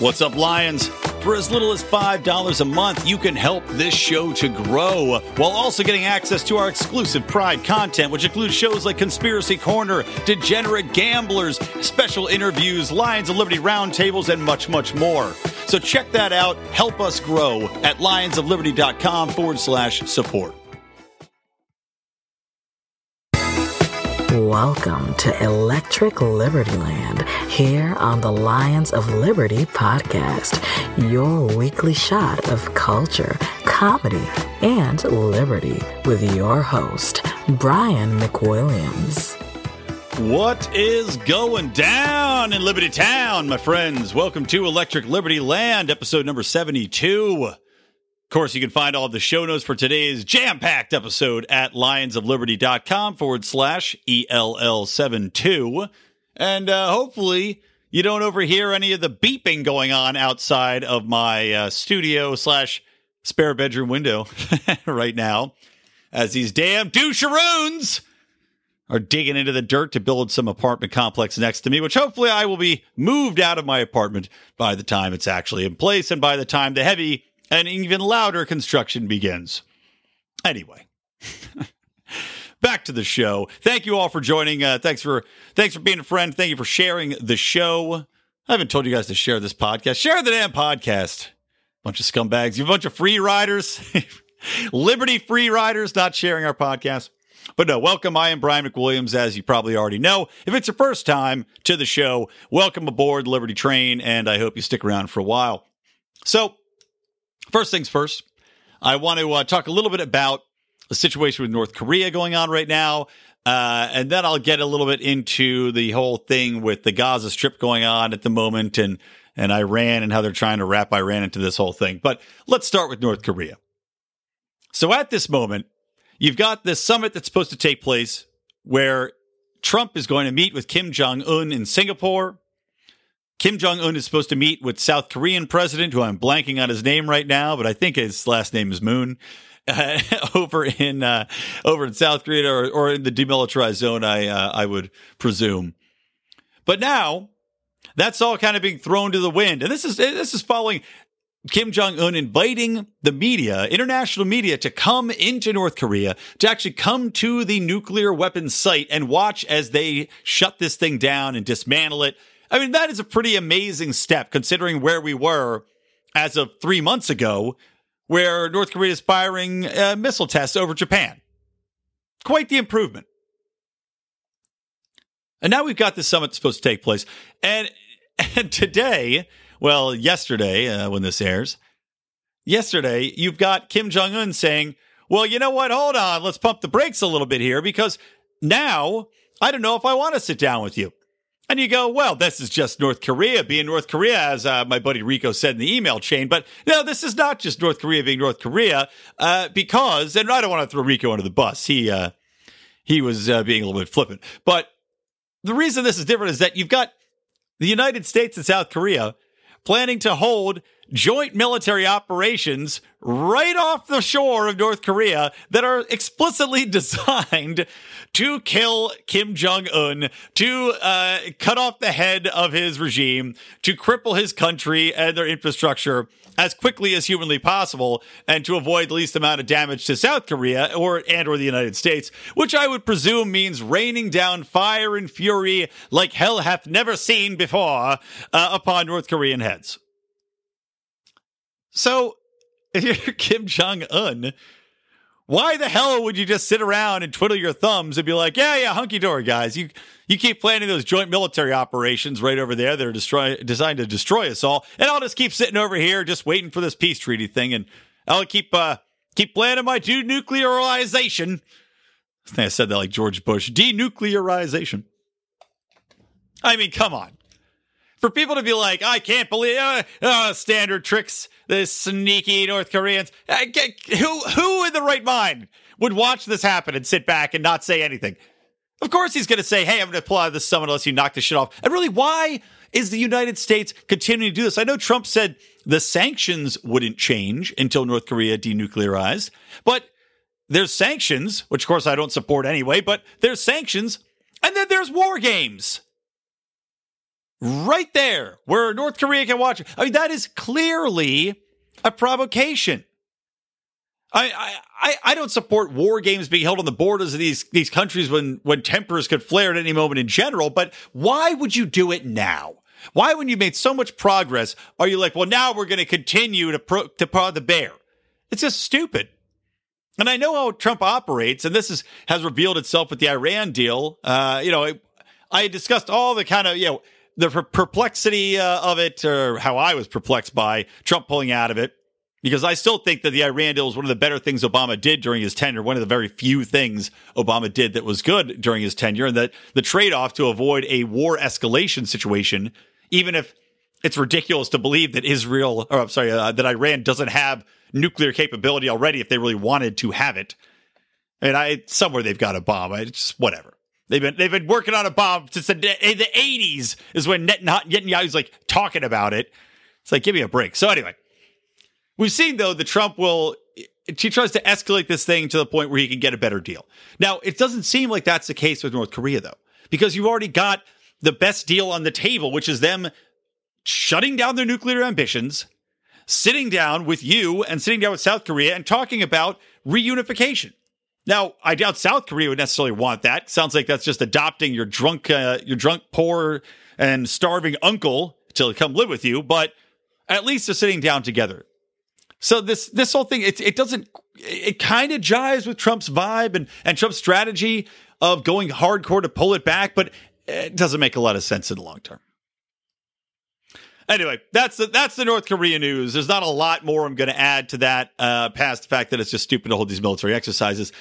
What's up, Lions? For as little as $5 a month, you can help this show to grow while also getting access to our exclusive Pride content, which includes shows like Conspiracy Corner, Degenerate Gamblers, special interviews, Lions of Liberty roundtables, and much, much more. So check that out. Help us grow at lionsofliberty.com forward slash support. Welcome to Electric Liberty Land here on the Lions of Liberty podcast, your weekly shot of culture, comedy, and liberty with your host, Brian McWilliams. What is going down in Liberty Town, my friends? Welcome to Electric Liberty Land, episode number 72. Of course, you can find all of the show notes for today's jam packed episode at lionsofliberty.com forward slash ELL72. And uh, hopefully, you don't overhear any of the beeping going on outside of my uh, studio slash spare bedroom window right now as these damn doucheroons are digging into the dirt to build some apartment complex next to me, which hopefully I will be moved out of my apartment by the time it's actually in place and by the time the heavy and even louder construction begins. Anyway, back to the show. Thank you all for joining. Uh, thanks for thanks for being a friend. Thank you for sharing the show. I haven't told you guys to share this podcast. Share the damn podcast. Bunch of scumbags. You bunch of free riders. Liberty free riders not sharing our podcast. But no, welcome. I am Brian McWilliams, as you probably already know. If it's your first time to the show, welcome aboard Liberty Train, and I hope you stick around for a while. So, First things first, I want to uh, talk a little bit about the situation with North Korea going on right now. Uh, and then I'll get a little bit into the whole thing with the Gaza Strip going on at the moment and, and Iran and how they're trying to wrap Iran into this whole thing. But let's start with North Korea. So at this moment, you've got this summit that's supposed to take place where Trump is going to meet with Kim Jong un in Singapore. Kim Jong Un is supposed to meet with South Korean president, who I'm blanking on his name right now, but I think his last name is Moon, uh, over in uh, over in South Korea or, or in the demilitarized zone. I uh, I would presume. But now that's all kind of being thrown to the wind, and this is this is following Kim Jong Un inviting the media, international media, to come into North Korea to actually come to the nuclear weapons site and watch as they shut this thing down and dismantle it I mean, that is a pretty amazing step considering where we were as of three months ago, where North Korea is firing uh, missile tests over Japan. Quite the improvement. And now we've got this summit supposed to take place. And, and today, well, yesterday, uh, when this airs, yesterday, you've got Kim Jong un saying, well, you know what? Hold on. Let's pump the brakes a little bit here because now I don't know if I want to sit down with you. And you go, well, this is just North Korea being North Korea, as uh, my buddy Rico said in the email chain. But no, this is not just North Korea being North Korea, uh, because, and I don't want to throw Rico under the bus. He, uh, he was uh, being a little bit flippant. But the reason this is different is that you've got the United States and South Korea planning to hold joint military operations right off the shore of North Korea that are explicitly designed to kill Kim Jong un, to uh, cut off the head of his regime, to cripple his country and their infrastructure as quickly as humanly possible, and to avoid the least amount of damage to South Korea or and or the United States, which I would presume means raining down fire and fury like hell hath never seen before uh, upon North Korean heads. So, if you're Kim Jong Un, why the hell would you just sit around and twiddle your thumbs and be like, yeah, yeah, hunky dory, guys? You you keep planning those joint military operations right over there that are destroy, designed to destroy us all, and I'll just keep sitting over here just waiting for this peace treaty thing, and I'll keep uh keep planning my denuclearization. I think I said that like George Bush. Denuclearization. I mean, come on for people to be like, I can't believe uh, uh, standard tricks, the sneaky North Koreans. Uh, who who in the right mind would watch this happen and sit back and not say anything? Of course, he's going to say, "Hey, I'm going to pull out of this summit unless you knock this shit off." And really, why is the United States continuing to do this? I know Trump said the sanctions wouldn't change until North Korea denuclearized, but there's sanctions, which of course I don't support anyway. But there's sanctions, and then there's war games. Right there where North Korea can watch. it. I mean, that is clearly a provocation. I, I, I don't support war games being held on the borders of these, these countries when, when tempers could flare at any moment in general, but why would you do it now? Why, when you made so much progress, are you like, well, now we're going to continue to pro- to prod the bear? It's just stupid. And I know how Trump operates, and this is, has revealed itself with the Iran deal. Uh, you know, I, I discussed all the kind of, you know, the perplexity uh, of it, or how I was perplexed by Trump pulling out of it, because I still think that the Iran deal was one of the better things Obama did during his tenure, one of the very few things Obama did that was good during his tenure, and that the trade off to avoid a war escalation situation, even if it's ridiculous to believe that Israel, or I'm sorry, uh, that Iran doesn't have nuclear capability already if they really wanted to have it. And I somewhere they've got a bomb. It's whatever. They've been they've been working on a bomb since the, the 80s is when Netanyahu's like talking about it. It's like give me a break. So anyway, we've seen though that Trump will he tries to escalate this thing to the point where he can get a better deal. Now, it doesn't seem like that's the case with North Korea though, because you've already got the best deal on the table, which is them shutting down their nuclear ambitions, sitting down with you and sitting down with South Korea and talking about reunification. Now, I doubt South Korea would necessarily want that. Sounds like that's just adopting your drunk, uh, your drunk, poor, and starving uncle to come live with you. But at least they're sitting down together. So this this whole thing, it, it doesn't, it kind of jives with Trump's vibe and and Trump's strategy of going hardcore to pull it back, but it doesn't make a lot of sense in the long term. Anyway, that's the that's the North Korea news. There's not a lot more I'm going to add to that, uh, past the fact that it's just stupid to hold these military exercises.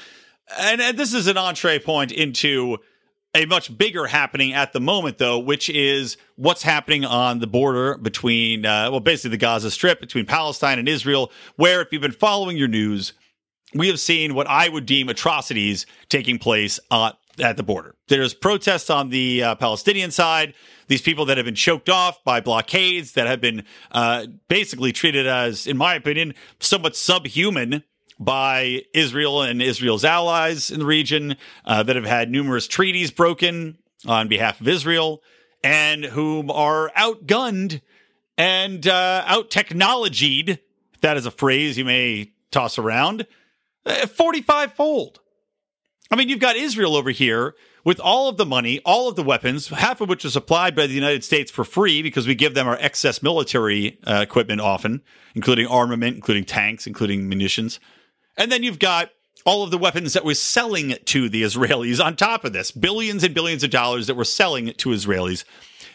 And, and this is an entree point into a much bigger happening at the moment, though, which is what's happening on the border between, uh, well, basically the Gaza Strip between Palestine and Israel, where if you've been following your news, we have seen what I would deem atrocities taking place uh, at the border. There's protests on the uh, Palestinian side these people that have been choked off by blockades, that have been uh, basically treated as, in my opinion, somewhat subhuman by Israel and Israel's allies in the region, uh, that have had numerous treaties broken on behalf of Israel, and whom are outgunned and uh, out technologied. That is a phrase you may toss around, uh, 45 fold. I mean, you've got Israel over here with all of the money, all of the weapons, half of which is supplied by the United States for free because we give them our excess military uh, equipment often, including armament, including tanks, including munitions. And then you've got all of the weapons that we're selling to the Israelis on top of this, billions and billions of dollars that we're selling to Israelis.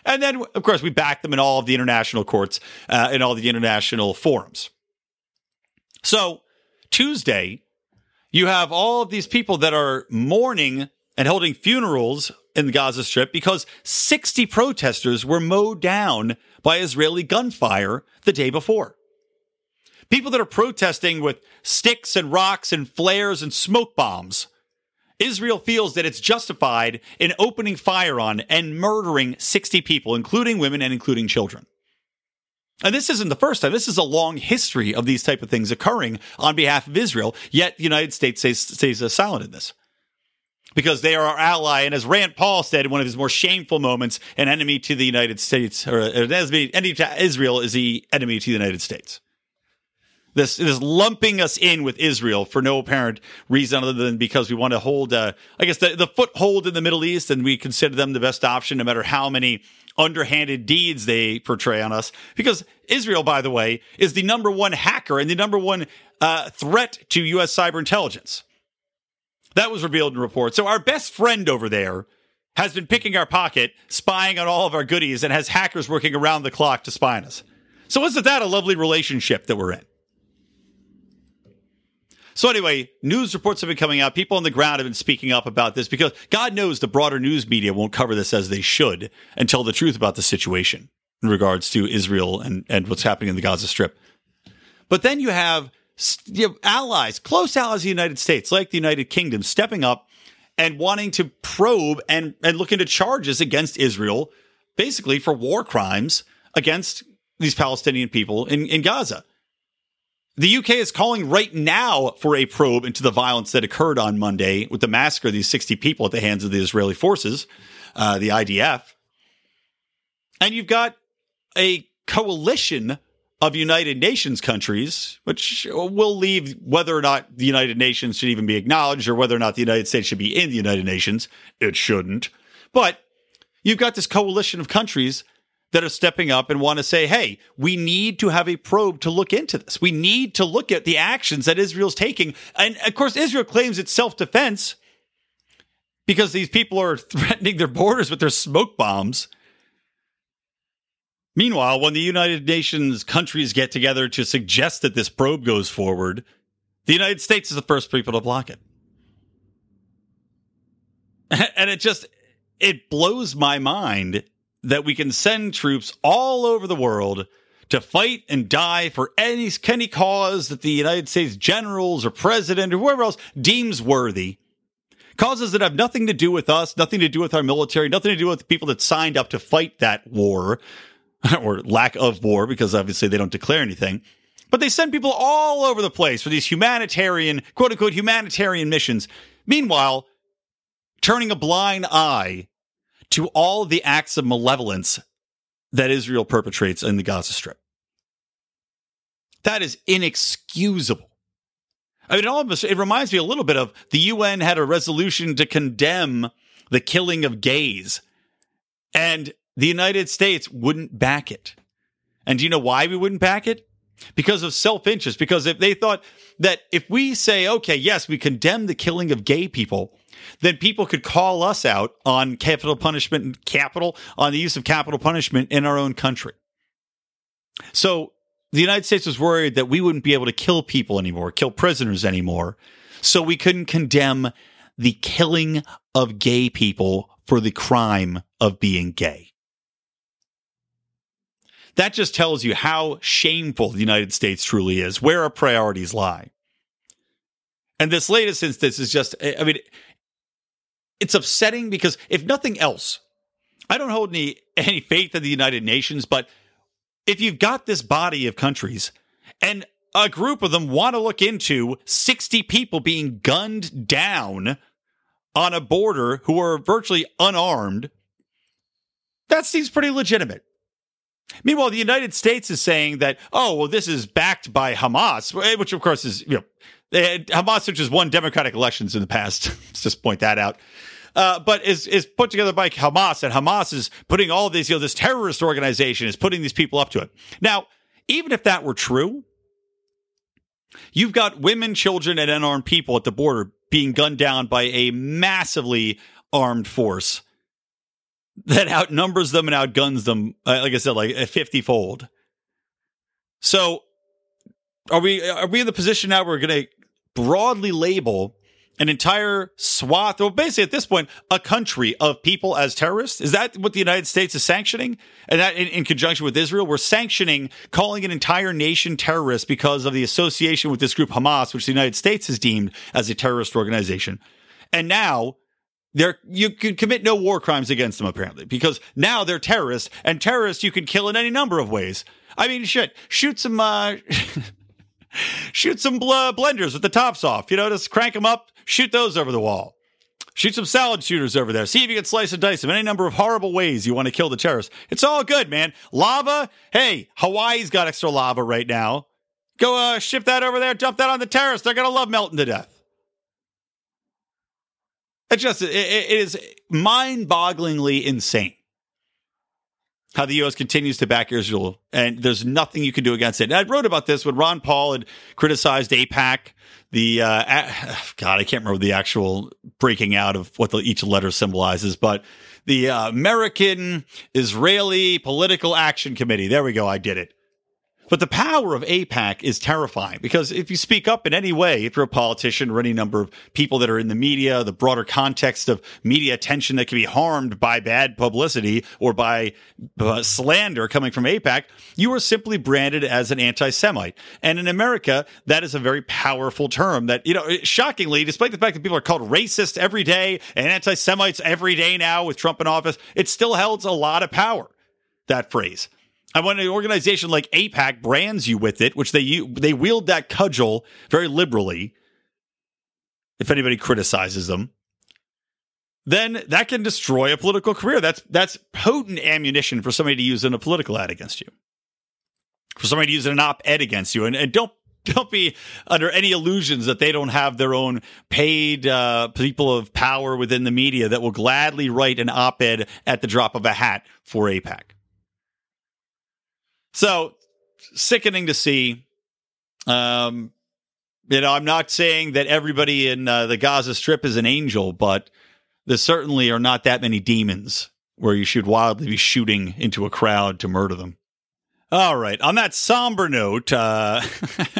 And then, of course, we back them in all of the international courts uh, and all the international forums. So Tuesday, you have all of these people that are mourning and holding funerals in the Gaza Strip because 60 protesters were mowed down by Israeli gunfire the day before. People that are protesting with sticks and rocks and flares and smoke bombs. Israel feels that it's justified in opening fire on and murdering 60 people, including women and including children. And this isn't the first time. This is a long history of these type of things occurring on behalf of Israel. Yet the United States stays, stays silent in this because they are our ally. And as Rand Paul said in one of his more shameful moments, an enemy to the United States or an enemy to Israel is the enemy to the United States. This is lumping us in with Israel for no apparent reason other than because we want to hold, uh, I guess, the, the foothold in the Middle East, and we consider them the best option, no matter how many underhanded deeds they portray on us. Because Israel, by the way, is the number one hacker and the number one uh, threat to U.S. cyber intelligence. That was revealed in reports. So our best friend over there has been picking our pocket, spying on all of our goodies, and has hackers working around the clock to spy on us. So isn't that a lovely relationship that we're in? So anyway, news reports have been coming out. People on the ground have been speaking up about this because God knows the broader news media won't cover this as they should and tell the truth about the situation in regards to Israel and, and what's happening in the Gaza Strip. But then you have you know, allies, close allies of the United States, like the United Kingdom, stepping up and wanting to probe and, and look into charges against Israel, basically for war crimes against these Palestinian people in, in Gaza. The UK is calling right now for a probe into the violence that occurred on Monday with the massacre of these 60 people at the hands of the Israeli forces, uh, the IDF. And you've got a coalition of United Nations countries, which will leave whether or not the United Nations should even be acknowledged or whether or not the United States should be in the United Nations. It shouldn't. But you've got this coalition of countries that are stepping up and want to say, hey, we need to have a probe to look into this. We need to look at the actions that Israel's taking. And of course, Israel claims it's self defense because these people are threatening their borders with their smoke bombs. Meanwhile, when the United Nations countries get together to suggest that this probe goes forward, the United States is the first people to block it. And it just it blows my mind that we can send troops all over the world to fight and die for any any cause that the United States generals or president or whoever else deems worthy. Causes that have nothing to do with us, nothing to do with our military, nothing to do with the people that signed up to fight that war or lack of war, because obviously they don't declare anything. But they send people all over the place for these humanitarian, quote unquote, humanitarian missions. Meanwhile, turning a blind eye to all the acts of malevolence that Israel perpetrates in the Gaza Strip. That is inexcusable. I mean, it almost it reminds me a little bit of the UN had a resolution to condemn the killing of gays, and the United States wouldn't back it. And do you know why we wouldn't back it? Because of self interest. Because if they thought that if we say, okay, yes, we condemn the killing of gay people, then people could call us out on capital punishment and capital, on the use of capital punishment in our own country. So the United States was worried that we wouldn't be able to kill people anymore, kill prisoners anymore. So we couldn't condemn the killing of gay people for the crime of being gay. That just tells you how shameful the United States truly is, where our priorities lie. And this latest instance is just, I mean, it's upsetting because if nothing else, I don't hold any, any faith in the United Nations, but if you've got this body of countries and a group of them want to look into 60 people being gunned down on a border who are virtually unarmed, that seems pretty legitimate. Meanwhile, the United States is saying that, oh, well, this is backed by Hamas, which of course is, you know, Hamas, which has won democratic elections in the past. Let's just point that out uh, but is is put together by Hamas, and Hamas is putting all these, you know, this terrorist organization is putting these people up to it. Now, even if that were true, you've got women, children, and unarmed people at the border being gunned down by a massively armed force that outnumbers them and outguns them, uh, like I said, like a fifty fold. So, are we are we in the position now where we're going to broadly label an entire swath, or basically at this point, a country of people as terrorists? Is that what the United States is sanctioning? And that in, in, conjunction with Israel, we're sanctioning calling an entire nation terrorist because of the association with this group Hamas, which the United States has deemed as a terrorist organization. And now they're, you can commit no war crimes against them, apparently, because now they're terrorists, and terrorists you can kill in any number of ways. I mean, shit, shoot some, uh, shoot some bl- blenders with the tops off, you know, just crank them up, Shoot those over the wall. Shoot some salad shooters over there. See if you can slice and dice them any number of horrible ways you want to kill the terrorists. It's all good, man. Lava. Hey, Hawaii's got extra lava right now. Go uh, ship that over there. Dump that on the terrorists. They're gonna love melting to death. It's just it, it is mind-bogglingly insane how the U.S. continues to back Israel, and there's nothing you can do against it. And I wrote about this when Ron Paul had criticized AIPAC. The uh, God, I can't remember the actual breaking out of what the, each letter symbolizes, but the uh, American Israeli Political Action Committee. There we go. I did it. But the power of AIPAC is terrifying because if you speak up in any way, if you're a politician or any number of people that are in the media, the broader context of media attention that can be harmed by bad publicity or by uh, slander coming from AIPAC, you are simply branded as an anti-Semite. And in America, that is a very powerful term that, you know, shockingly, despite the fact that people are called racist every day and anti-Semites every day now with Trump in office, it still holds a lot of power, that phrase. And when an organization like AIPAC brands you with it, which they they wield that cudgel very liberally, if anybody criticizes them, then that can destroy a political career. That's that's potent ammunition for somebody to use in a political ad against you. For somebody to use in an op-ed against you. And, and don't don't be under any illusions that they don't have their own paid uh, people of power within the media that will gladly write an op-ed at the drop of a hat for AIPAC. So sickening to see. Um, you know, I'm not saying that everybody in uh, the Gaza Strip is an angel, but there certainly are not that many demons where you should wildly be shooting into a crowd to murder them. All right. On that somber note, uh,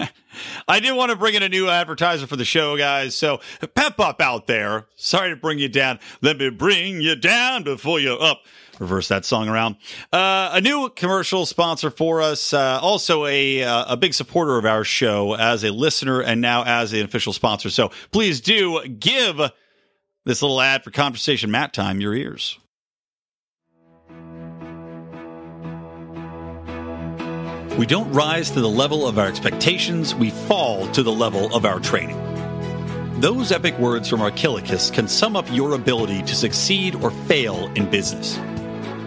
I did want to bring in a new advertiser for the show, guys. So pep up out there. Sorry to bring you down. Let me bring you down before you're up. Reverse that song around. Uh, a new commercial sponsor for us. Uh, also a uh, a big supporter of our show as a listener and now as an official sponsor. So please do give this little ad for conversation mat time your ears. We don't rise to the level of our expectations, we fall to the level of our training. Those epic words from Archilochus can sum up your ability to succeed or fail in business.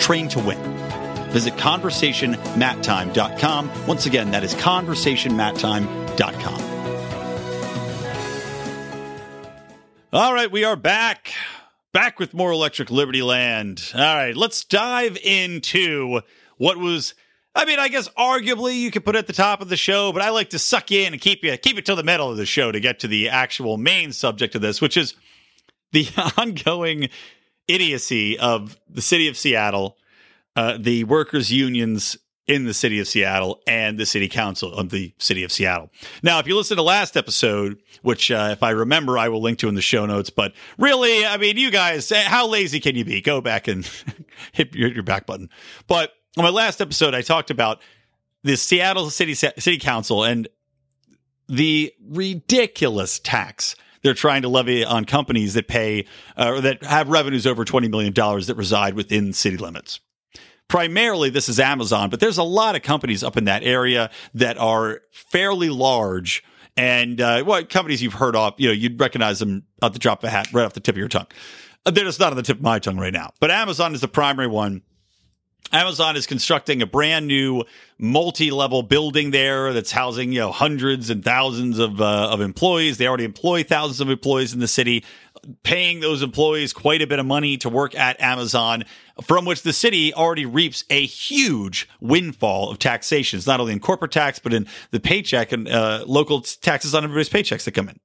Train to win. Visit conversationmattime.com. Once again, that is conversationmattime.com. All right, we are back. Back with more Electric Liberty Land. All right, let's dive into what was I mean, I guess arguably you could put it at the top of the show, but I like to suck you in and keep you keep it till the middle of the show to get to the actual main subject of this, which is the ongoing idiocy of the city of Seattle, uh, the workers' unions in the city of Seattle and the city council of the city of Seattle. Now, if you listen to last episode, which uh, if I remember, I will link to in the show notes, but really, I mean, you guys, eh, how lazy can you be? Go back and hit your, your back button. But on my last episode, I talked about the Seattle City City Council and the ridiculous tax they're trying to levy on companies that pay uh, or that have revenues over $20 million that reside within city limits primarily this is Amazon, but there's a lot of companies up in that area that are fairly large and uh, what companies you've heard of, you know, you'd recognize them at the drop of a hat right off the tip of your tongue. Uh, they're just not on the tip of my tongue right now, but Amazon is the primary one. Amazon is constructing a brand new multi-level building there that's housing, you know, hundreds and thousands of uh, of employees. They already employ thousands of employees in the city paying those employees quite a bit of money to work at Amazon, from which the city already reaps a huge windfall of taxations, not only in corporate tax, but in the paycheck and uh, local taxes on everybody's paychecks that come in.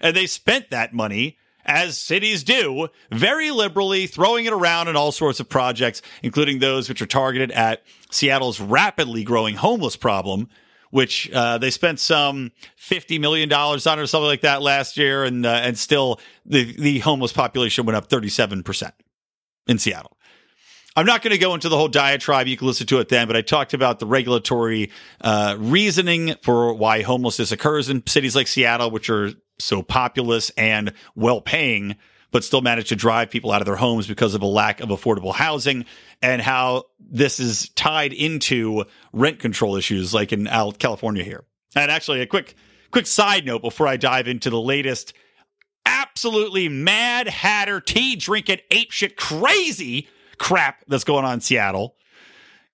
And they spent that money, as cities do, very liberally, throwing it around in all sorts of projects, including those which are targeted at Seattle's rapidly growing homeless problem which uh, they spent some fifty million dollars on or something like that last year, and uh, and still the the homeless population went up thirty seven percent in Seattle. I'm not going to go into the whole diatribe. You can listen to it then, but I talked about the regulatory uh, reasoning for why homelessness occurs in cities like Seattle, which are so populous and well paying but still managed to drive people out of their homes because of a lack of affordable housing and how this is tied into rent control issues like in California here. And actually a quick quick side note before I dive into the latest absolutely mad hatter tea drinking ape shit crazy crap that's going on in Seattle.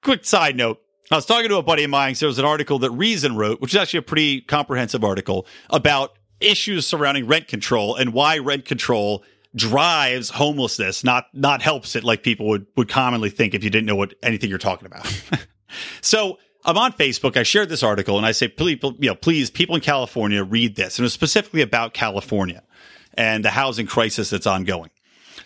Quick side note. I was talking to a buddy of mine. So there was an article that Reason wrote, which is actually a pretty comprehensive article about issues surrounding rent control and why rent control drives homelessness, not not helps it like people would would commonly think if you didn't know what anything you're talking about. so I'm on Facebook. I shared this article and I say, please, you know, please, people in California read this. And it's specifically about California and the housing crisis that's ongoing.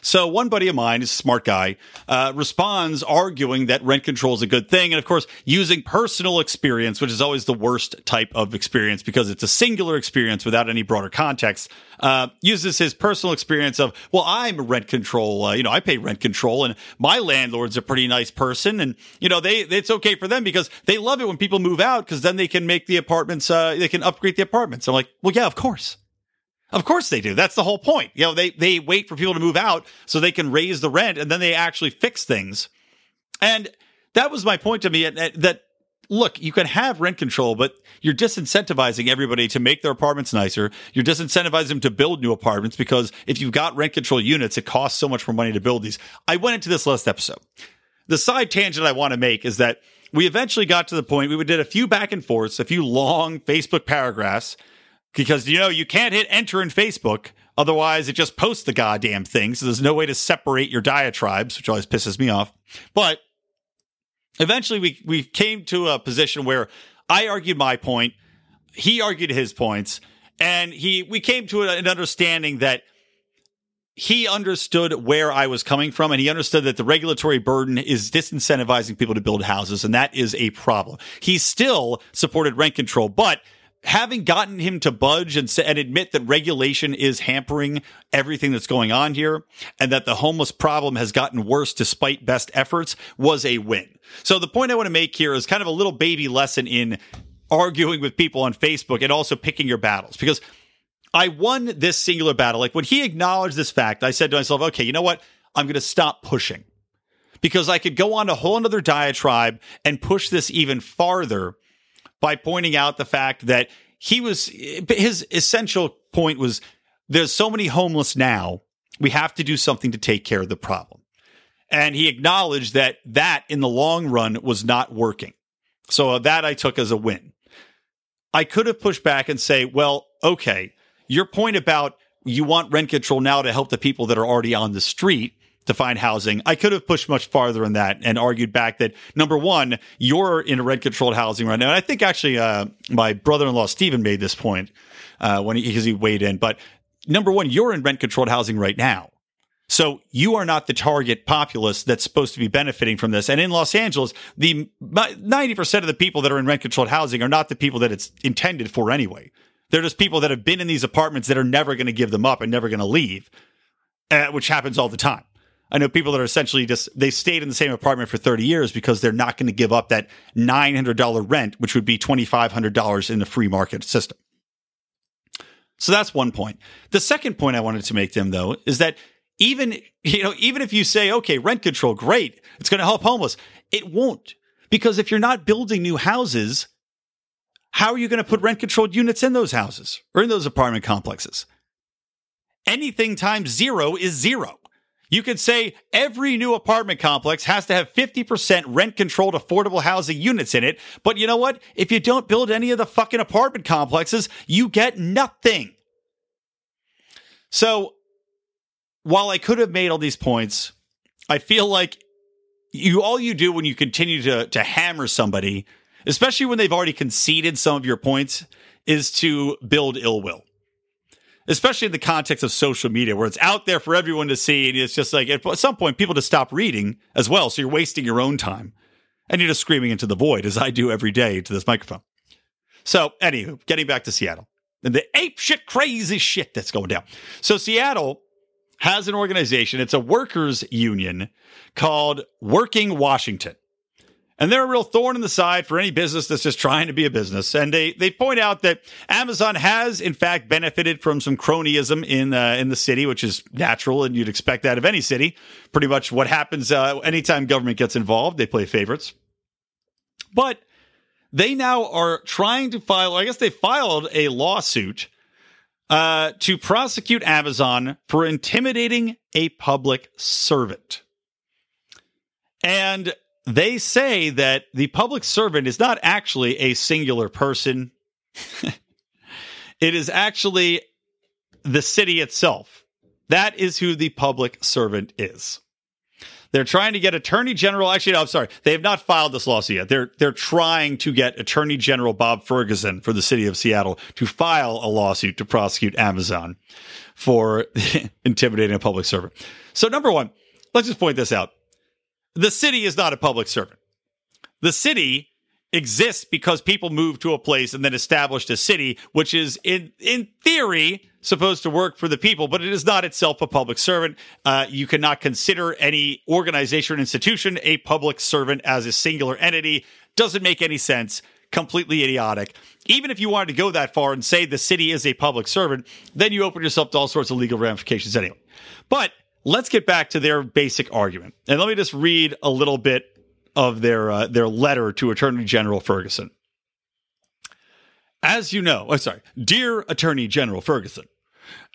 So one buddy of mine, is a smart guy, uh, responds arguing that rent control is a good thing. And of course, using personal experience, which is always the worst type of experience because it's a singular experience without any broader context, uh, uses his personal experience of, well, I'm rent control. Uh, you know, I pay rent control and my landlord's a pretty nice person. And, you know, they, it's okay for them because they love it when people move out because then they can make the apartments, uh, they can upgrade the apartments. I'm like, well, yeah, of course. Of course they do. That's the whole point. You know, they, they wait for people to move out so they can raise the rent and then they actually fix things. And that was my point to me that look, you can have rent control, but you're disincentivizing everybody to make their apartments nicer. You're disincentivizing them to build new apartments because if you've got rent control units, it costs so much more money to build these. I went into this last episode. The side tangent I want to make is that we eventually got to the point we did a few back and forths, a few long Facebook paragraphs because you know you can't hit enter in Facebook. Otherwise, it just posts the goddamn thing. So there's no way to separate your diatribes, which always pisses me off. But eventually, we we came to a position where I argued my point, he argued his points, and he we came to an understanding that he understood where I was coming from and he understood that the regulatory burden is disincentivizing people to build houses and that is a problem. He still supported rent control, but having gotten him to budge and, and admit that regulation is hampering everything that's going on here and that the homeless problem has gotten worse despite best efforts was a win. So the point I want to make here is kind of a little baby lesson in arguing with people on Facebook and also picking your battles because I won this singular battle. Like when he acknowledged this fact, I said to myself, okay, you know what? I'm going to stop pushing because I could go on a whole other diatribe and push this even farther by pointing out the fact that he was his essential point was there's so many homeless now we have to do something to take care of the problem. And he acknowledged that that in the long run was not working. So that i took as a win. I could have pushed back and say well okay your point about you want rent control now to help the people that are already on the street to find housing. I could have pushed much farther in that and argued back that number one, you're in rent controlled housing right now. And I think actually, uh, my brother in law, Stephen made this point, uh, when he, because he weighed in, but number one, you're in rent controlled housing right now. So you are not the target populace that's supposed to be benefiting from this. And in Los Angeles, the 90% of the people that are in rent controlled housing are not the people that it's intended for anyway. They're just people that have been in these apartments that are never going to give them up and never going to leave, uh, which happens all the time. I know people that are essentially just they stayed in the same apartment for 30 years because they're not going to give up that $900 rent, which would be $2,500 in the free market system. So that's one point. The second point I wanted to make them though is that even you know even if you say okay rent control great it's going to help homeless it won't because if you're not building new houses how are you going to put rent controlled units in those houses or in those apartment complexes anything times zero is zero you could say every new apartment complex has to have 50% rent controlled affordable housing units in it. But you know what? If you don't build any of the fucking apartment complexes, you get nothing. So while I could have made all these points, I feel like you all you do when you continue to to hammer somebody, especially when they've already conceded some of your points, is to build ill will especially in the context of social media where it's out there for everyone to see. And it's just like at some point, people just stop reading as well. So you're wasting your own time and you're just screaming into the void as I do every day to this microphone. So, anywho, getting back to Seattle and the ape shit, crazy shit that's going down. So, Seattle has an organization, it's a workers' union called Working Washington. And they're a real thorn in the side for any business that's just trying to be a business. And they, they point out that Amazon has, in fact, benefited from some cronyism in, uh, in the city, which is natural. And you'd expect that of any city. Pretty much what happens, uh, anytime government gets involved, they play favorites. But they now are trying to file, I guess they filed a lawsuit, uh, to prosecute Amazon for intimidating a public servant. And they say that the public servant is not actually a singular person. it is actually the city itself. That is who the public servant is. They're trying to get Attorney General. Actually, no, I'm sorry. They have not filed this lawsuit yet. They're they're trying to get Attorney General Bob Ferguson for the city of Seattle to file a lawsuit to prosecute Amazon for intimidating a public servant. So, number one, let's just point this out: the city is not a public servant. The city exists because people move to a place and then established a city, which is in in theory supposed to work for the people, but it is not itself a public servant. Uh, you cannot consider any organization or institution a public servant as a singular entity. Doesn't make any sense. Completely idiotic. Even if you wanted to go that far and say the city is a public servant, then you open yourself to all sorts of legal ramifications anyway. But let's get back to their basic argument. And let me just read a little bit of their uh, their letter to Attorney General Ferguson. As you know, oh, sorry, dear Attorney General Ferguson,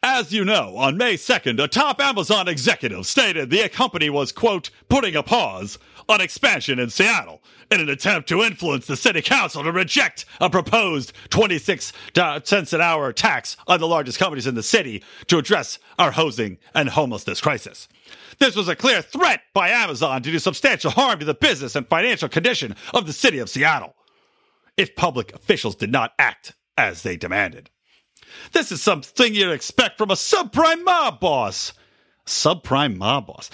as you know, on May 2nd, a top Amazon executive stated the company was, quote, putting a pause on expansion in Seattle in an attempt to influence the city council to reject a proposed 26 cents an hour tax on the largest companies in the city to address our housing and homelessness crisis. This was a clear threat by Amazon to do substantial harm to the business and financial condition of the city of Seattle if public officials did not act as they demanded. This is something you'd expect from a subprime mob boss. Subprime mob boss.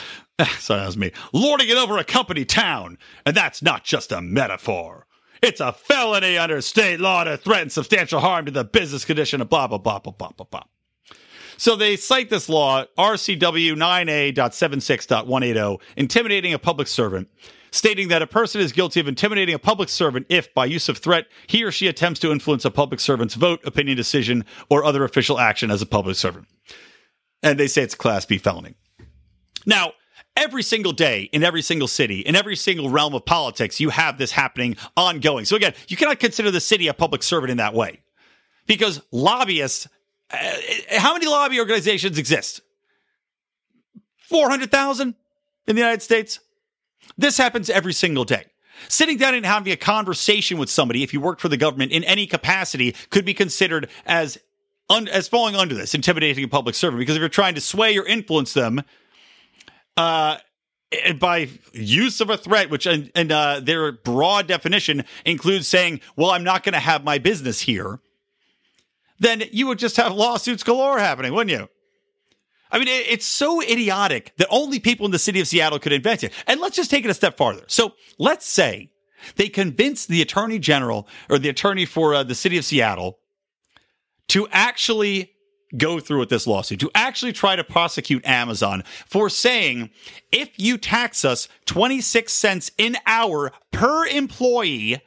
Sorry, that was me. Lording it over a company town. And that's not just a metaphor. It's a felony under state law to threaten substantial harm to the business condition of blah, blah, blah, blah, blah, blah, blah. So they cite this law, RCW 9A.76.180, intimidating a public servant, stating that a person is guilty of intimidating a public servant if, by use of threat, he or she attempts to influence a public servant's vote, opinion, decision, or other official action as a public servant. And they say it's a Class B felony. Now, every single day in every single city, in every single realm of politics, you have this happening ongoing. So again, you cannot consider the city a public servant in that way because lobbyists uh, how many lobby organizations exist? 400,000 in the United States. This happens every single day. Sitting down and having a conversation with somebody, if you work for the government in any capacity, could be considered as un- as falling under this, intimidating a public servant. Because if you're trying to sway or influence them, uh, by use of a threat, which and, and uh, their broad definition includes saying, "Well, I'm not going to have my business here." then you would just have lawsuits galore happening, wouldn't you? I mean, it's so idiotic that only people in the city of Seattle could invent it. And let's just take it a step farther. So let's say they convince the attorney general or the attorney for uh, the city of Seattle to actually go through with this lawsuit, to actually try to prosecute Amazon for saying, if you tax us 26 cents an hour per employee,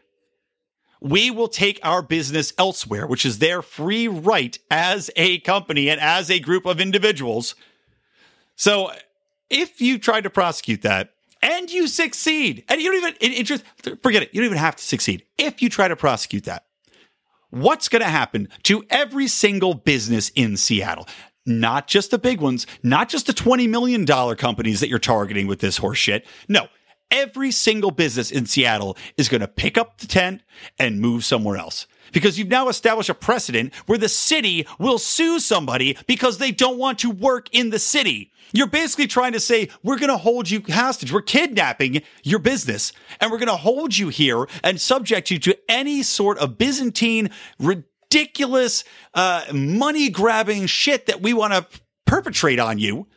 we will take our business elsewhere, which is their free right as a company and as a group of individuals. So if you try to prosecute that and you succeed, and you don't even, interest, forget it, you don't even have to succeed. If you try to prosecute that, what's going to happen to every single business in Seattle? Not just the big ones, not just the $20 million companies that you're targeting with this horseshit. No, every single business in Seattle is going to pick up the tent and move somewhere else. Because you've now established a precedent where the city will sue somebody because they don't want to work in the city. You're basically trying to say, we're going to hold you hostage. We're kidnapping your business and we're going to hold you here and subject you to any sort of Byzantine, ridiculous, uh, money grabbing shit that we want to perpetrate on you.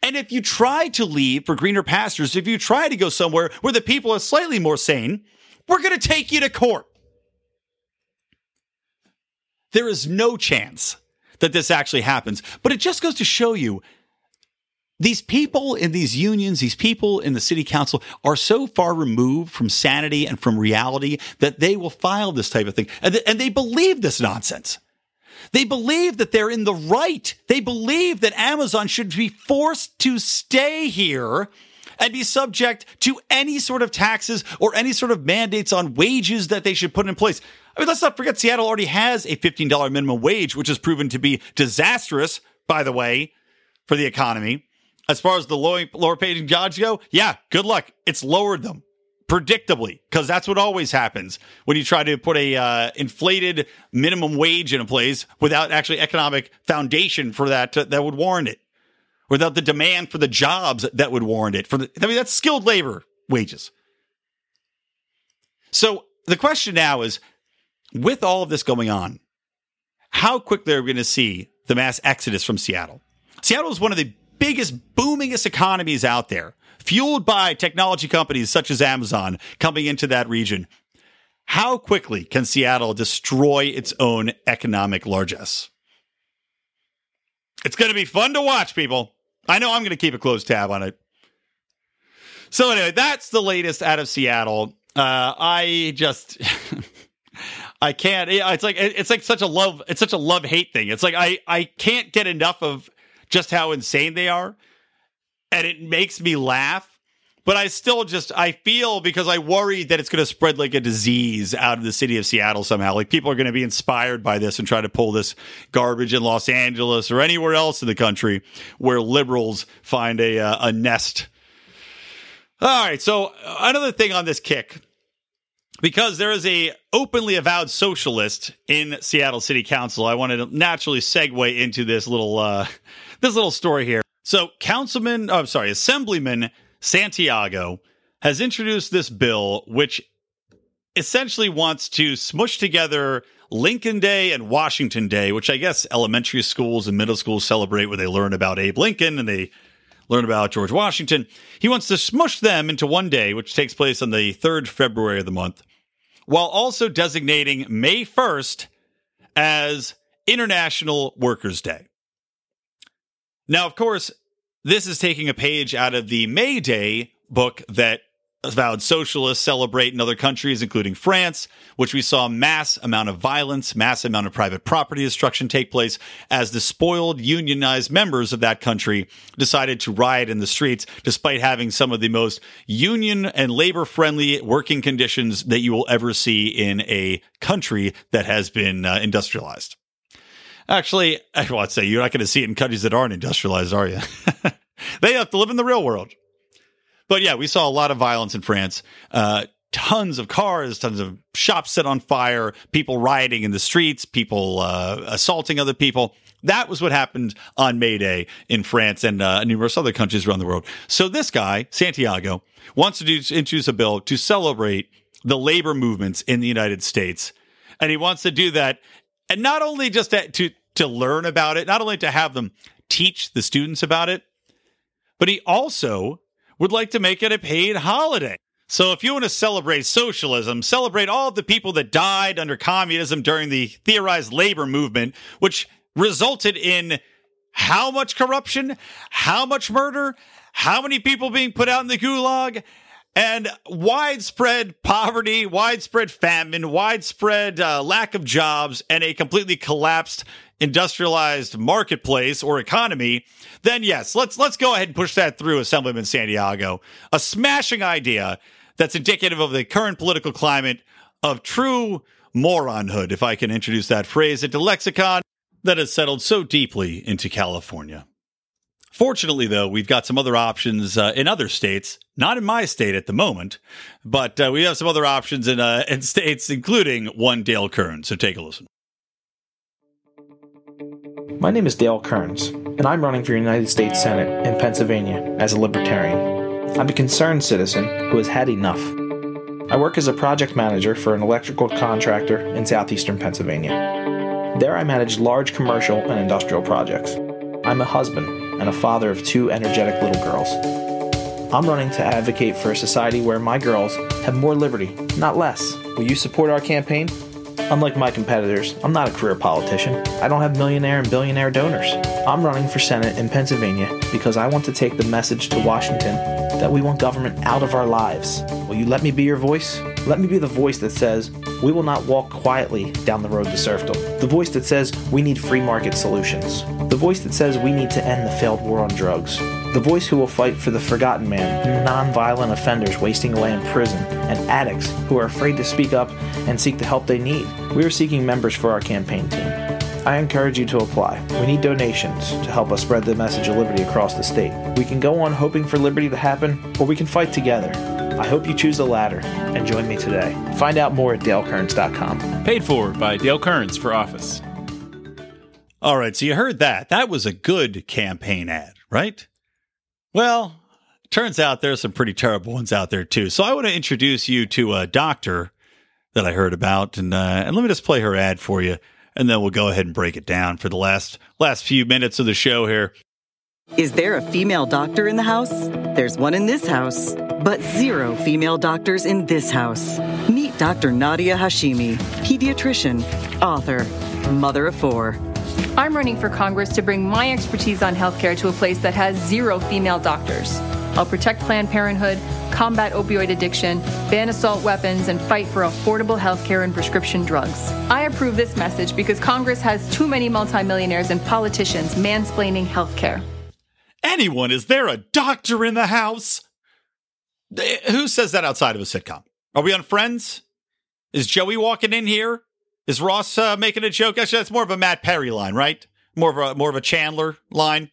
And if you try to leave for greener pastures, if you try to go somewhere where the people are slightly more sane, we're going to take you to court. There is no chance that this actually happens, but it just goes to show you these people in these unions, these people in the city council are so far removed from sanity and from reality that they will file this type of thing. And, th- and they believe this nonsense. They believe that they're in the right. They believe that Amazon should be forced to stay here and be subject to any sort of taxes or any sort of mandates on wages that they should put in place. I mean, let's not forget Seattle already has a $15 minimum wage, which has proven to be disastrous, by the way, for the economy. As far as the low, lower paying jobs go, yeah, good luck. It's lowered them predictably because that's what always happens when you try to put a uh, inflated minimum wage in a place without actually economic foundation for that to, that would warrant it without the demand for the jobs that would warrant it. For the, I mean, that's skilled labor wages. So the question now is, with all of this going on, how quickly are we going to see the mass exodus from Seattle? Seattle is one of the biggest, boomingest economies out there, fueled by technology companies such as Amazon coming into that region. How quickly can Seattle destroy its own economic largesse? It's going to be fun to watch, people. I know I'm going to keep a close tab on it. So, anyway, that's the latest out of Seattle. Uh, I just. I can't. It's like it's like such a love. It's such a love hate thing. It's like I I can't get enough of just how insane they are, and it makes me laugh. But I still just I feel because I worry that it's going to spread like a disease out of the city of Seattle somehow. Like people are going to be inspired by this and try to pull this garbage in Los Angeles or anywhere else in the country where liberals find a uh, a nest. All right, so another thing on this kick because there is a openly avowed socialist in Seattle City Council. I wanted to naturally segue into this little uh, this little story here. So, Councilman, oh, I'm sorry, Assemblyman Santiago has introduced this bill, which essentially wants to smush together Lincoln Day and Washington Day, which I guess elementary schools and middle schools celebrate where they learn about Abe Lincoln and they learn about George Washington. He wants to smush them into one day, which takes place on the 3rd February of the month, while also designating May 1st as International Workers' Day. Now, of course, this is taking a page out of the May Day book that avowed socialists celebrate in other countries, including France, which we saw mass amount of violence, mass amount of private property destruction take place as the spoiled unionized members of that country decided to riot in the streets, despite having some of the most union and labor friendly working conditions that you will ever see in a country that has been uh, industrialized. Actually, I want to say you're not going to see it in countries that aren't industrialized, are you? they have to live in the real world. But yeah, we saw a lot of violence in France. Uh, tons of cars, tons of shops set on fire, people rioting in the streets, people uh, assaulting other people. That was what happened on May Day in France and uh, numerous other countries around the world. So this guy, Santiago, wants to do, introduce a bill to celebrate the labor movements in the United States. And he wants to do that and not only just to, to, to learn about it, not only to have them teach the students about it, but he also would like to make it a paid holiday. So if you want to celebrate socialism, celebrate all of the people that died under communism during the theorized labor movement, which resulted in how much corruption, how much murder, how many people being put out in the gulag, and widespread poverty, widespread famine, widespread uh, lack of jobs, and a completely collapsed industrialized marketplace or economy, then yes, let's let's go ahead and push that through Assemblyman Santiago. A smashing idea that's indicative of the current political climate of true moronhood, if I can introduce that phrase into lexicon that has settled so deeply into California. Fortunately, though, we've got some other options uh, in other states. Not in my state at the moment, but uh, we have some other options in uh, in states, including one Dale Kern. So take a listen. My name is Dale Kerns, and I'm running for United States Senate in Pennsylvania as a Libertarian. I'm a concerned citizen who has had enough. I work as a project manager for an electrical contractor in southeastern Pennsylvania. There, I manage large commercial and industrial projects. I'm a husband and a father of two energetic little girls. I'm running to advocate for a society where my girls have more liberty, not less. Will you support our campaign? Unlike my competitors, I'm not a career politician. I don't have millionaire and billionaire donors. I'm running for Senate in Pennsylvania because I want to take the message to Washington that we want government out of our lives. Will you let me be your voice? Let me be the voice that says, we will not walk quietly down the road to serfdom. The voice that says, we need free market solutions. The voice that says, we need to end the failed war on drugs. The voice who will fight for the forgotten man, non-violent offenders wasting away in prison, and addicts who are afraid to speak up and seek the help they need. We are seeking members for our campaign team. I encourage you to apply. We need donations to help us spread the message of liberty across the state. We can go on hoping for liberty to happen, or we can fight together. I hope you choose the latter and join me today. Find out more at dalekerns.com. Paid for by Dale Kerns for office. All right, so you heard that. That was a good campaign ad right? Well, turns out there's some pretty terrible ones out there too. So I want to introduce you to a doctor that I heard about, and uh, and let me just play her ad for you, and then we'll go ahead and break it down for the last last few minutes of the show here. Is there a female doctor in the house? There's one in this house, but zero female doctors in this house. Meet Dr. Nadia Hashimi, pediatrician, author, mother of four. I'm running for Congress to bring my expertise on healthcare to a place that has zero female doctors. I'll protect Planned Parenthood, combat opioid addiction, ban assault weapons, and fight for affordable healthcare and prescription drugs. I approve this message because Congress has too many multimillionaires and politicians mansplaining healthcare. Anyone, is there a doctor in the house? Who says that outside of a sitcom? Are we on Friends? Is Joey walking in here? Is Ross uh, making a joke? Actually, that's more of a Matt Perry line, right? More of a more of a Chandler line.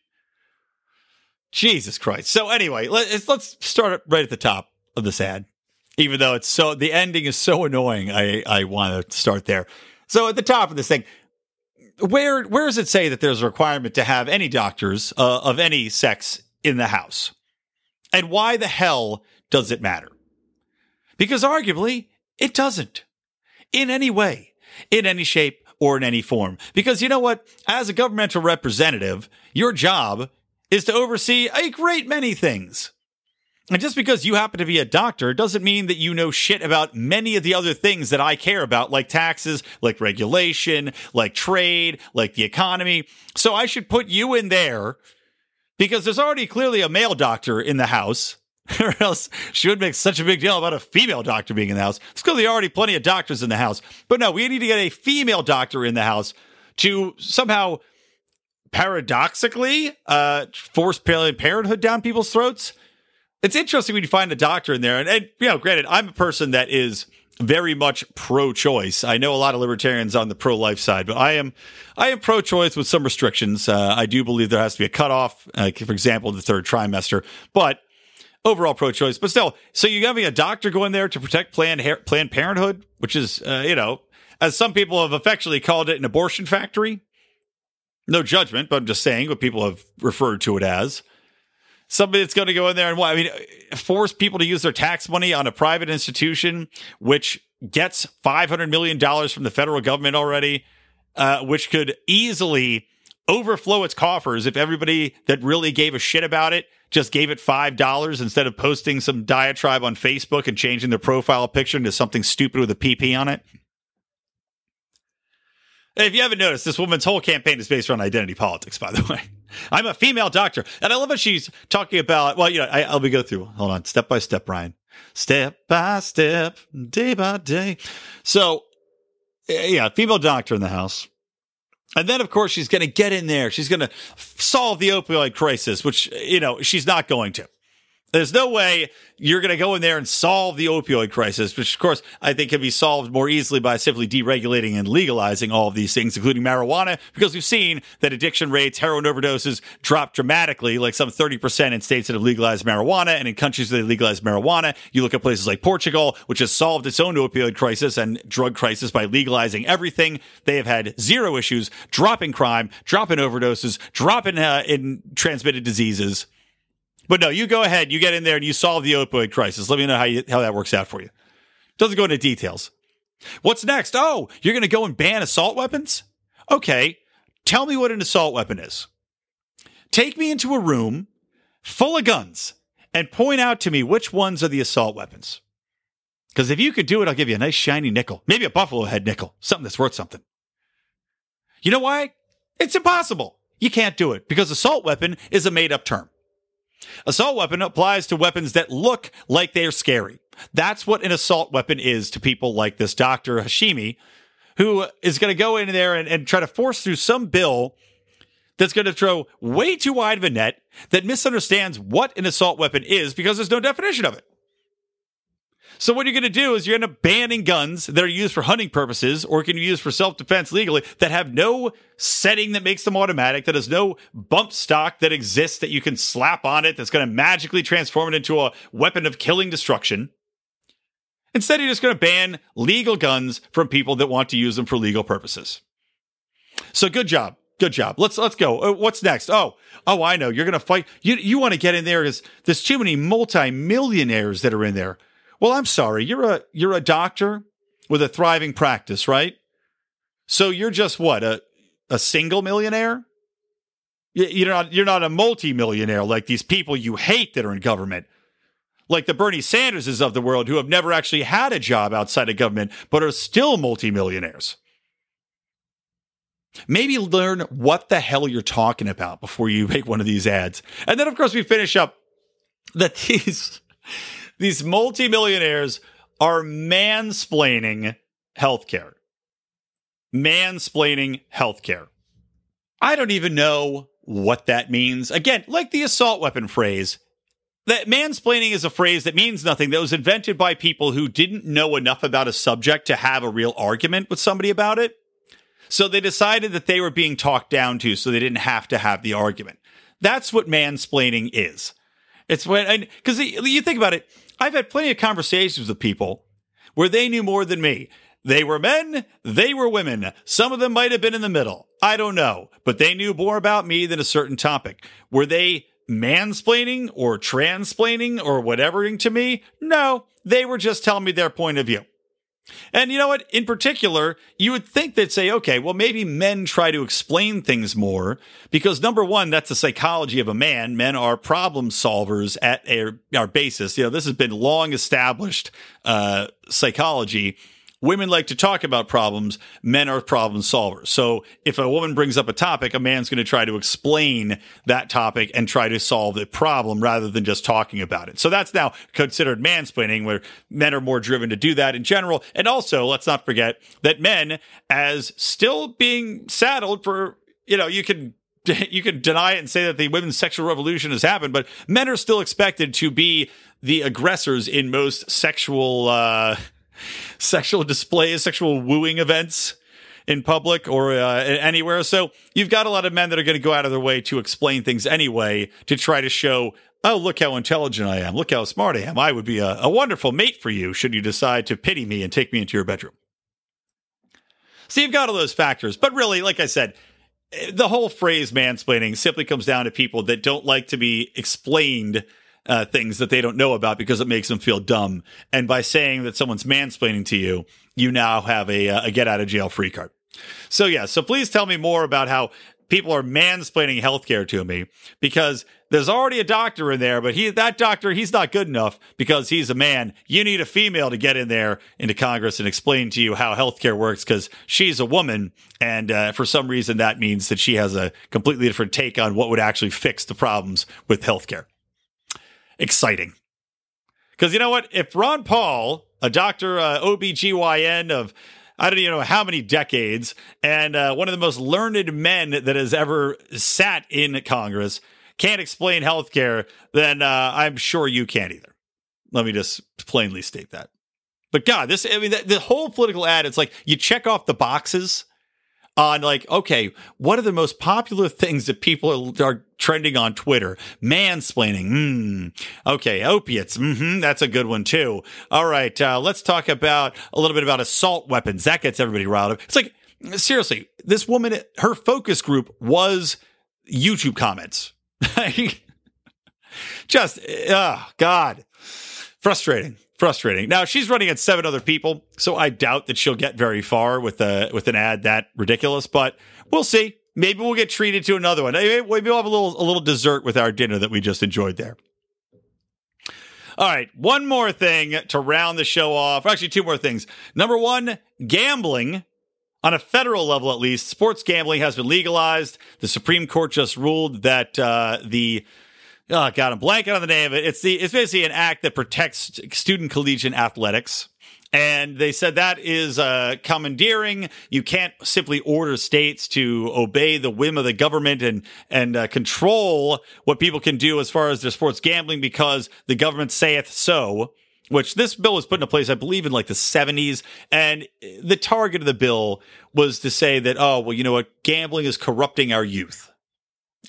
Jesus Christ. So anyway, let's let's start right at the top of this ad. Even though it's so the ending is so annoying, I I want to start there. So at the top of this thing, where where does it say that there's a requirement to have any doctors uh, of any sex in the house? And why the hell does it matter? Because arguably it doesn't in any way, in any shape or in any form. Because you know what? As a governmental representative, your job is to oversee a great many things. And just because you happen to be a doctor doesn't mean that you know shit about many of the other things that I care about, like taxes, like regulation, like trade, like the economy. So I should put you in there because there's already clearly a male doctor in the house. or else she would make such a big deal about a female doctor being in the house. There's clearly already plenty of doctors in the house. But no, we need to get a female doctor in the house to somehow paradoxically uh, force parenthood down people's throats. It's interesting when you find a doctor in there, and, and you know, granted, I'm a person that is very much pro-choice. I know a lot of libertarians on the pro-life side, but I am I am pro-choice with some restrictions. Uh, I do believe there has to be a cutoff, uh, for example, the third trimester, but overall pro-choice. But still, so you're having a doctor go in there to protect Planned Planned Parenthood, which is uh, you know, as some people have affectionately called it, an abortion factory. No judgment, but I'm just saying what people have referred to it as. Somebody that's going to go in there and what? I mean, force people to use their tax money on a private institution, which gets $500 million from the federal government already, uh, which could easily overflow its coffers if everybody that really gave a shit about it just gave it $5 instead of posting some diatribe on Facebook and changing their profile picture into something stupid with a PP on it. If you haven't noticed, this woman's whole campaign is based around identity politics, by the way. I'm a female doctor. And I love how she's talking about, well, you know, I, I'll be go through, hold on, step by step, Brian. Step by step, day by day. So, yeah, female doctor in the house. And then, of course, she's going to get in there. She's going to solve the opioid crisis, which, you know, she's not going to. There's no way you're going to go in there and solve the opioid crisis, which of course I think can be solved more easily by simply deregulating and legalizing all of these things, including marijuana, because we've seen that addiction rates, heroin overdoses drop dramatically, like some 30% in states that have legalized marijuana. And in countries that have legalized marijuana, you look at places like Portugal, which has solved its own opioid crisis and drug crisis by legalizing everything. They have had zero issues, dropping crime, dropping overdoses, dropping uh, in transmitted diseases. But no, you go ahead, you get in there and you solve the opioid crisis. Let me know how you, how that works out for you. Doesn't go into details. What's next? Oh, you're going to go and ban assault weapons? Okay. Tell me what an assault weapon is. Take me into a room full of guns and point out to me which ones are the assault weapons. Because if you could do it, I'll give you a nice shiny nickel, maybe a buffalo head nickel, something that's worth something. You know why? It's impossible. You can't do it because assault weapon is a made up term. Assault weapon applies to weapons that look like they're scary. That's what an assault weapon is to people like this Dr. Hashimi, who is going to go in there and, and try to force through some bill that's going to throw way too wide of a net that misunderstands what an assault weapon is because there's no definition of it. So what you're going to do is you end up banning guns that are used for hunting purposes or can be used for self-defense legally that have no setting that makes them automatic, that has no bump stock that exists that you can slap on it that's going to magically transform it into a weapon of killing destruction. Instead, you're just going to ban legal guns from people that want to use them for legal purposes. So good job. Good job. Let's let's go. Uh, what's next? Oh, oh, I know. You're going to fight. You you want to get in there because there's too many multimillionaires that are in there. Well, I'm sorry. You're a you're a doctor with a thriving practice, right? So you're just what a a single millionaire. You're not you're not a multimillionaire like these people you hate that are in government, like the Bernie Sanderses of the world who have never actually had a job outside of government but are still multimillionaires. Maybe learn what the hell you're talking about before you make one of these ads. And then, of course, we finish up that these, these multimillionaires are mansplaining healthcare. Mansplaining healthcare. I don't even know what that means. Again, like the assault weapon phrase, that mansplaining is a phrase that means nothing that was invented by people who didn't know enough about a subject to have a real argument with somebody about it. So they decided that they were being talked down to, so they didn't have to have the argument. That's what mansplaining is. It's when, because you think about it, I've had plenty of conversations with people where they knew more than me. They were men, they were women. Some of them might have been in the middle. I don't know, but they knew more about me than a certain topic. Were they mansplaining or transplaining or whatevering to me? No, they were just telling me their point of view. And you know what? In particular, you would think they'd say, okay, well, maybe men try to explain things more because number one, that's the psychology of a man. Men are problem solvers at our, our basis. You know, this has been long established, uh, psychology Women like to talk about problems. Men are problem solvers. So if a woman brings up a topic, a man's going to try to explain that topic and try to solve the problem rather than just talking about it. So that's now considered mansplaining where men are more driven to do that in general. And also, let's not forget that men, as still being saddled for, you know, you can you can deny it and say that the women's sexual revolution has happened, but men are still expected to be the aggressors in most sexual uh, sexual displays, sexual wooing events in public or uh, anywhere. So you've got a lot of men that are going to go out of their way to explain things anyway to try to show, oh, look how intelligent I am. Look how smart I am. I would be a, a wonderful mate for you should you decide to pity me and take me into your bedroom. So you've got all those factors. But really, like I said, the whole phrase mansplaining simply comes down to people that don't like to be explained uh, things that they don't know about because it makes them feel dumb. And by saying that someone's mansplaining to you, you now have a, uh, a get out of jail free card. So yeah, so please tell me more about how people are mansplaining healthcare to me because there's already a doctor in there, but he that doctor he's not good enough because he's a man. You need a female to get in there into Congress and explain to you how healthcare works because she's a woman, and uh, for some reason that means that she has a completely different take on what would actually fix the problems with healthcare exciting. Because you know what? If Ron Paul, a doctor, uh, OBGYN of I don't even know how many decades, and uh, one of the most learned men that has ever sat in Congress can't explain healthcare, then uh, I'm sure you can't either. Let me just plainly state that. But God, this, I mean, the, the whole political ad, it's like you check off the boxes on like, okay, what are the most popular things that people are, are trending on Twitter? Mansplaining. Mm. Okay. Opiates. Mm-hmm. That's a good one too. All right. Uh, let's talk about a little bit about assault weapons. That gets everybody riled up. It's like, seriously, this woman, her focus group was YouTube comments. Just, oh God, frustrating frustrating. Now she's running at seven other people, so I doubt that she'll get very far with a with an ad that ridiculous. But we'll see. Maybe we'll get treated to another one. Maybe we'll have a little a little dessert with our dinner that we just enjoyed there. All right, one more thing to round the show off. Actually, two more things. Number one, gambling. On a federal level, at least, sports gambling has been legalized. The Supreme Court just ruled that uh, the oh god, I'm blanking on the name of it. It's the it's basically an act that protects student collegiate athletics. And they said that is uh, commandeering. You can't simply order states to obey the whim of the government and and uh, control what people can do as far as their sports gambling because the government saith so. Which this bill was put into place, I believe, in like the 70s. And the target of the bill was to say that, oh, well, you know what? Gambling is corrupting our youth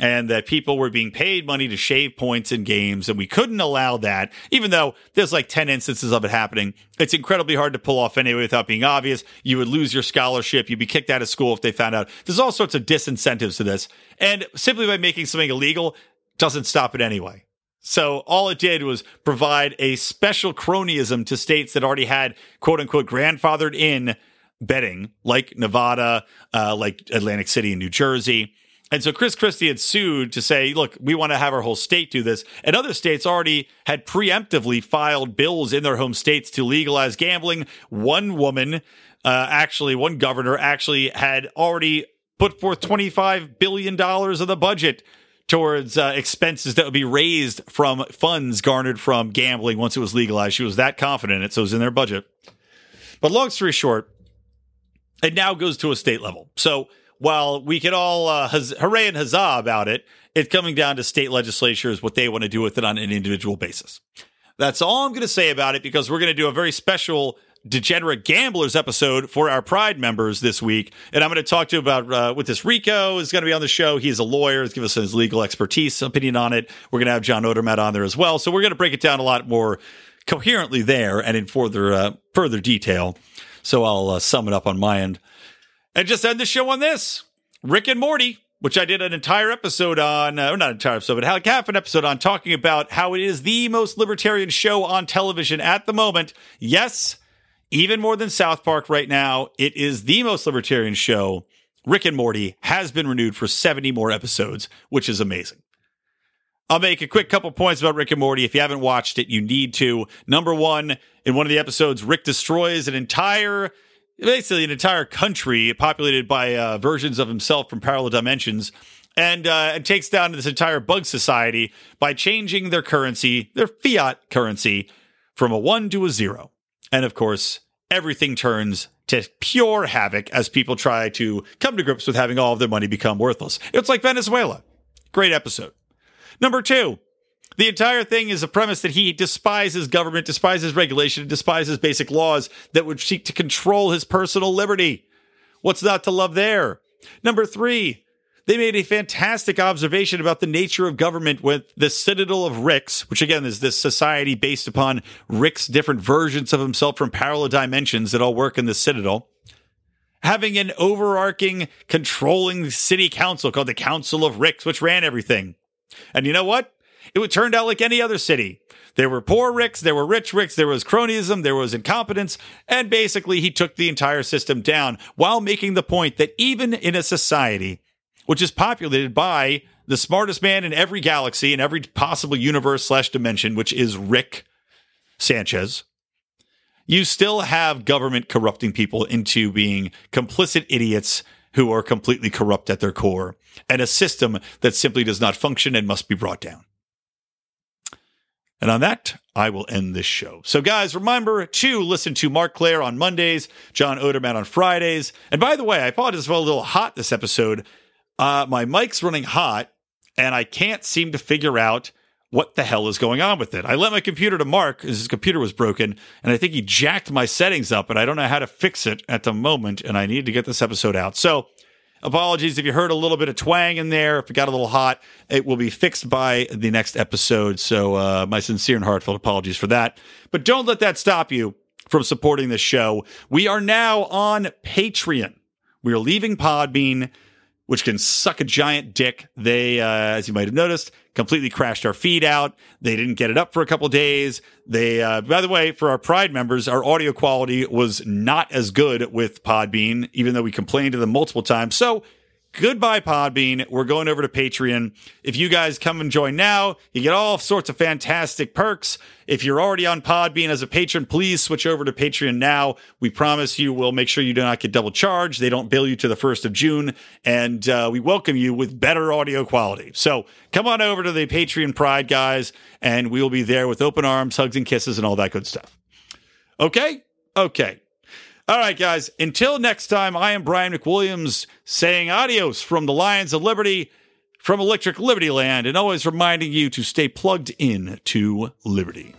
and that people were being paid money to shave points in games, and we couldn't allow that, even though there's like 10 instances of it happening. It's incredibly hard to pull off anyway without being obvious. You would lose your scholarship, you'd be kicked out of school if they found out. There's all sorts of disincentives to this, and simply by making something illegal doesn't stop it anyway. So all it did was provide a special cronyism to states that already had quote unquote grandfathered in betting, like Nevada, uh, like Atlantic City and New Jersey. And so Chris Christie had sued to say, look, we want to have our whole state do this. And other states already had preemptively filed bills in their home states to legalize gambling. One woman, uh, actually, one governor actually had already put forth $25 billion of the budget towards uh, expenses that would be raised from funds garnered from gambling once it was legalized. She was that confident in it, so it was in their budget. But long story short, it now goes to a state level. So while we can all uh, hooray and huzzah about it, it's coming down to state legislatures what they want to do with it on an individual basis. That's all I'm going to say about it because we're going to do a very special degenerate gamblers episode for our pride members this week and i'm going to talk to you about uh, with this rico is going to be on the show. He's a lawyer he's give us his legal expertise opinion on it. We're going to have john odermatt on there as well so we're going to break it down a lot more coherently there and in further uh, further detail. So i'll uh, sum it up on my end and just end the show on this rick and morty which I did an entire episode on, uh, or not an entire episode, but like half an episode on talking about how it is the most libertarian show on television at the moment. Yes, even more than South Park right now, it is the most libertarian show. Rick and Morty has been renewed for 70 more episodes, which is amazing. I'll make a quick couple points about Rick and Morty. If you haven't watched it, you need to. Number one, in one of the episodes, Rick destroys an entire, basically an entire country populated by uh, versions of himself from parallel dimensions and uh, takes down this entire bug society by changing their currency, their fiat currency, from a one to a zero. And of course, everything turns to pure havoc as people try to come to grips with having all of their money become worthless. It's like Venezuela. Great episode. Number two, the entire thing is a premise that he despises government, despises regulation, despises basic laws that would seek to control his personal liberty. What's not to love there? Number three, they made a fantastic observation about the nature of government with the Citadel of Ricks, which again is this society based upon Rick's different versions of himself from parallel dimensions that all work in the Citadel. Having an overarching, controlling city council called the Council of Ricks, which ran everything. And you know what? It would turned out like any other city. There were poor Ricks, there were rich Ricks, there was cronyism, there was incompetence, and basically he took the entire system down while making the point that even in a society which is populated by the smartest man in every galaxy and every possible universe slash dimension, which is Rick Sanchez. You still have government corrupting people into being complicit idiots who are completely corrupt at their core, and a system that simply does not function and must be brought down. And on that, I will end this show. So, guys, remember to listen to Marc Clair on Mondays, John Odermatt on Fridays. And by the way, I apologize for a little hot this episode. Uh, my mic's running hot and I can't seem to figure out what the hell is going on with it. I let my computer to Marc because his computer was broken and I think he jacked my settings up and I don't know how to fix it at the moment and I need to get this episode out. So apologies if you heard a little bit of twang in there. If it got a little hot, it will be fixed by the next episode. So uh, my sincere and heartfelt apologies for that. But don't let that stop you from supporting this show. We are now on Patreon. We are leaving Podbean which can suck a giant dick. They, uh, as you might have noticed, completely crashed our feed out. They didn't get it up for a couple days. They, uh, by the way, for our Pride members, our audio quality was not as good with Podbean, even though we complained to them multiple times. So goodbye podbean. We're going over to patreon. If you guys come and join now you get all sorts of fantastic perks. If you're already on podbean as a patron please switch over to patreon now. We promise you we'll make sure you do not get double charged. They don't bill you to the 1st of june and uh, we welcome you with better audio quality. So come on over to the patreon pride guys and we will be there with open arms hugs and kisses and all that good stuff. Okay? Okay all right, guys. Until next time, I am Brian McWilliams saying adios from the Lions of Liberty, from Electric Liberty Land, and always reminding you to stay plugged in to Liberty.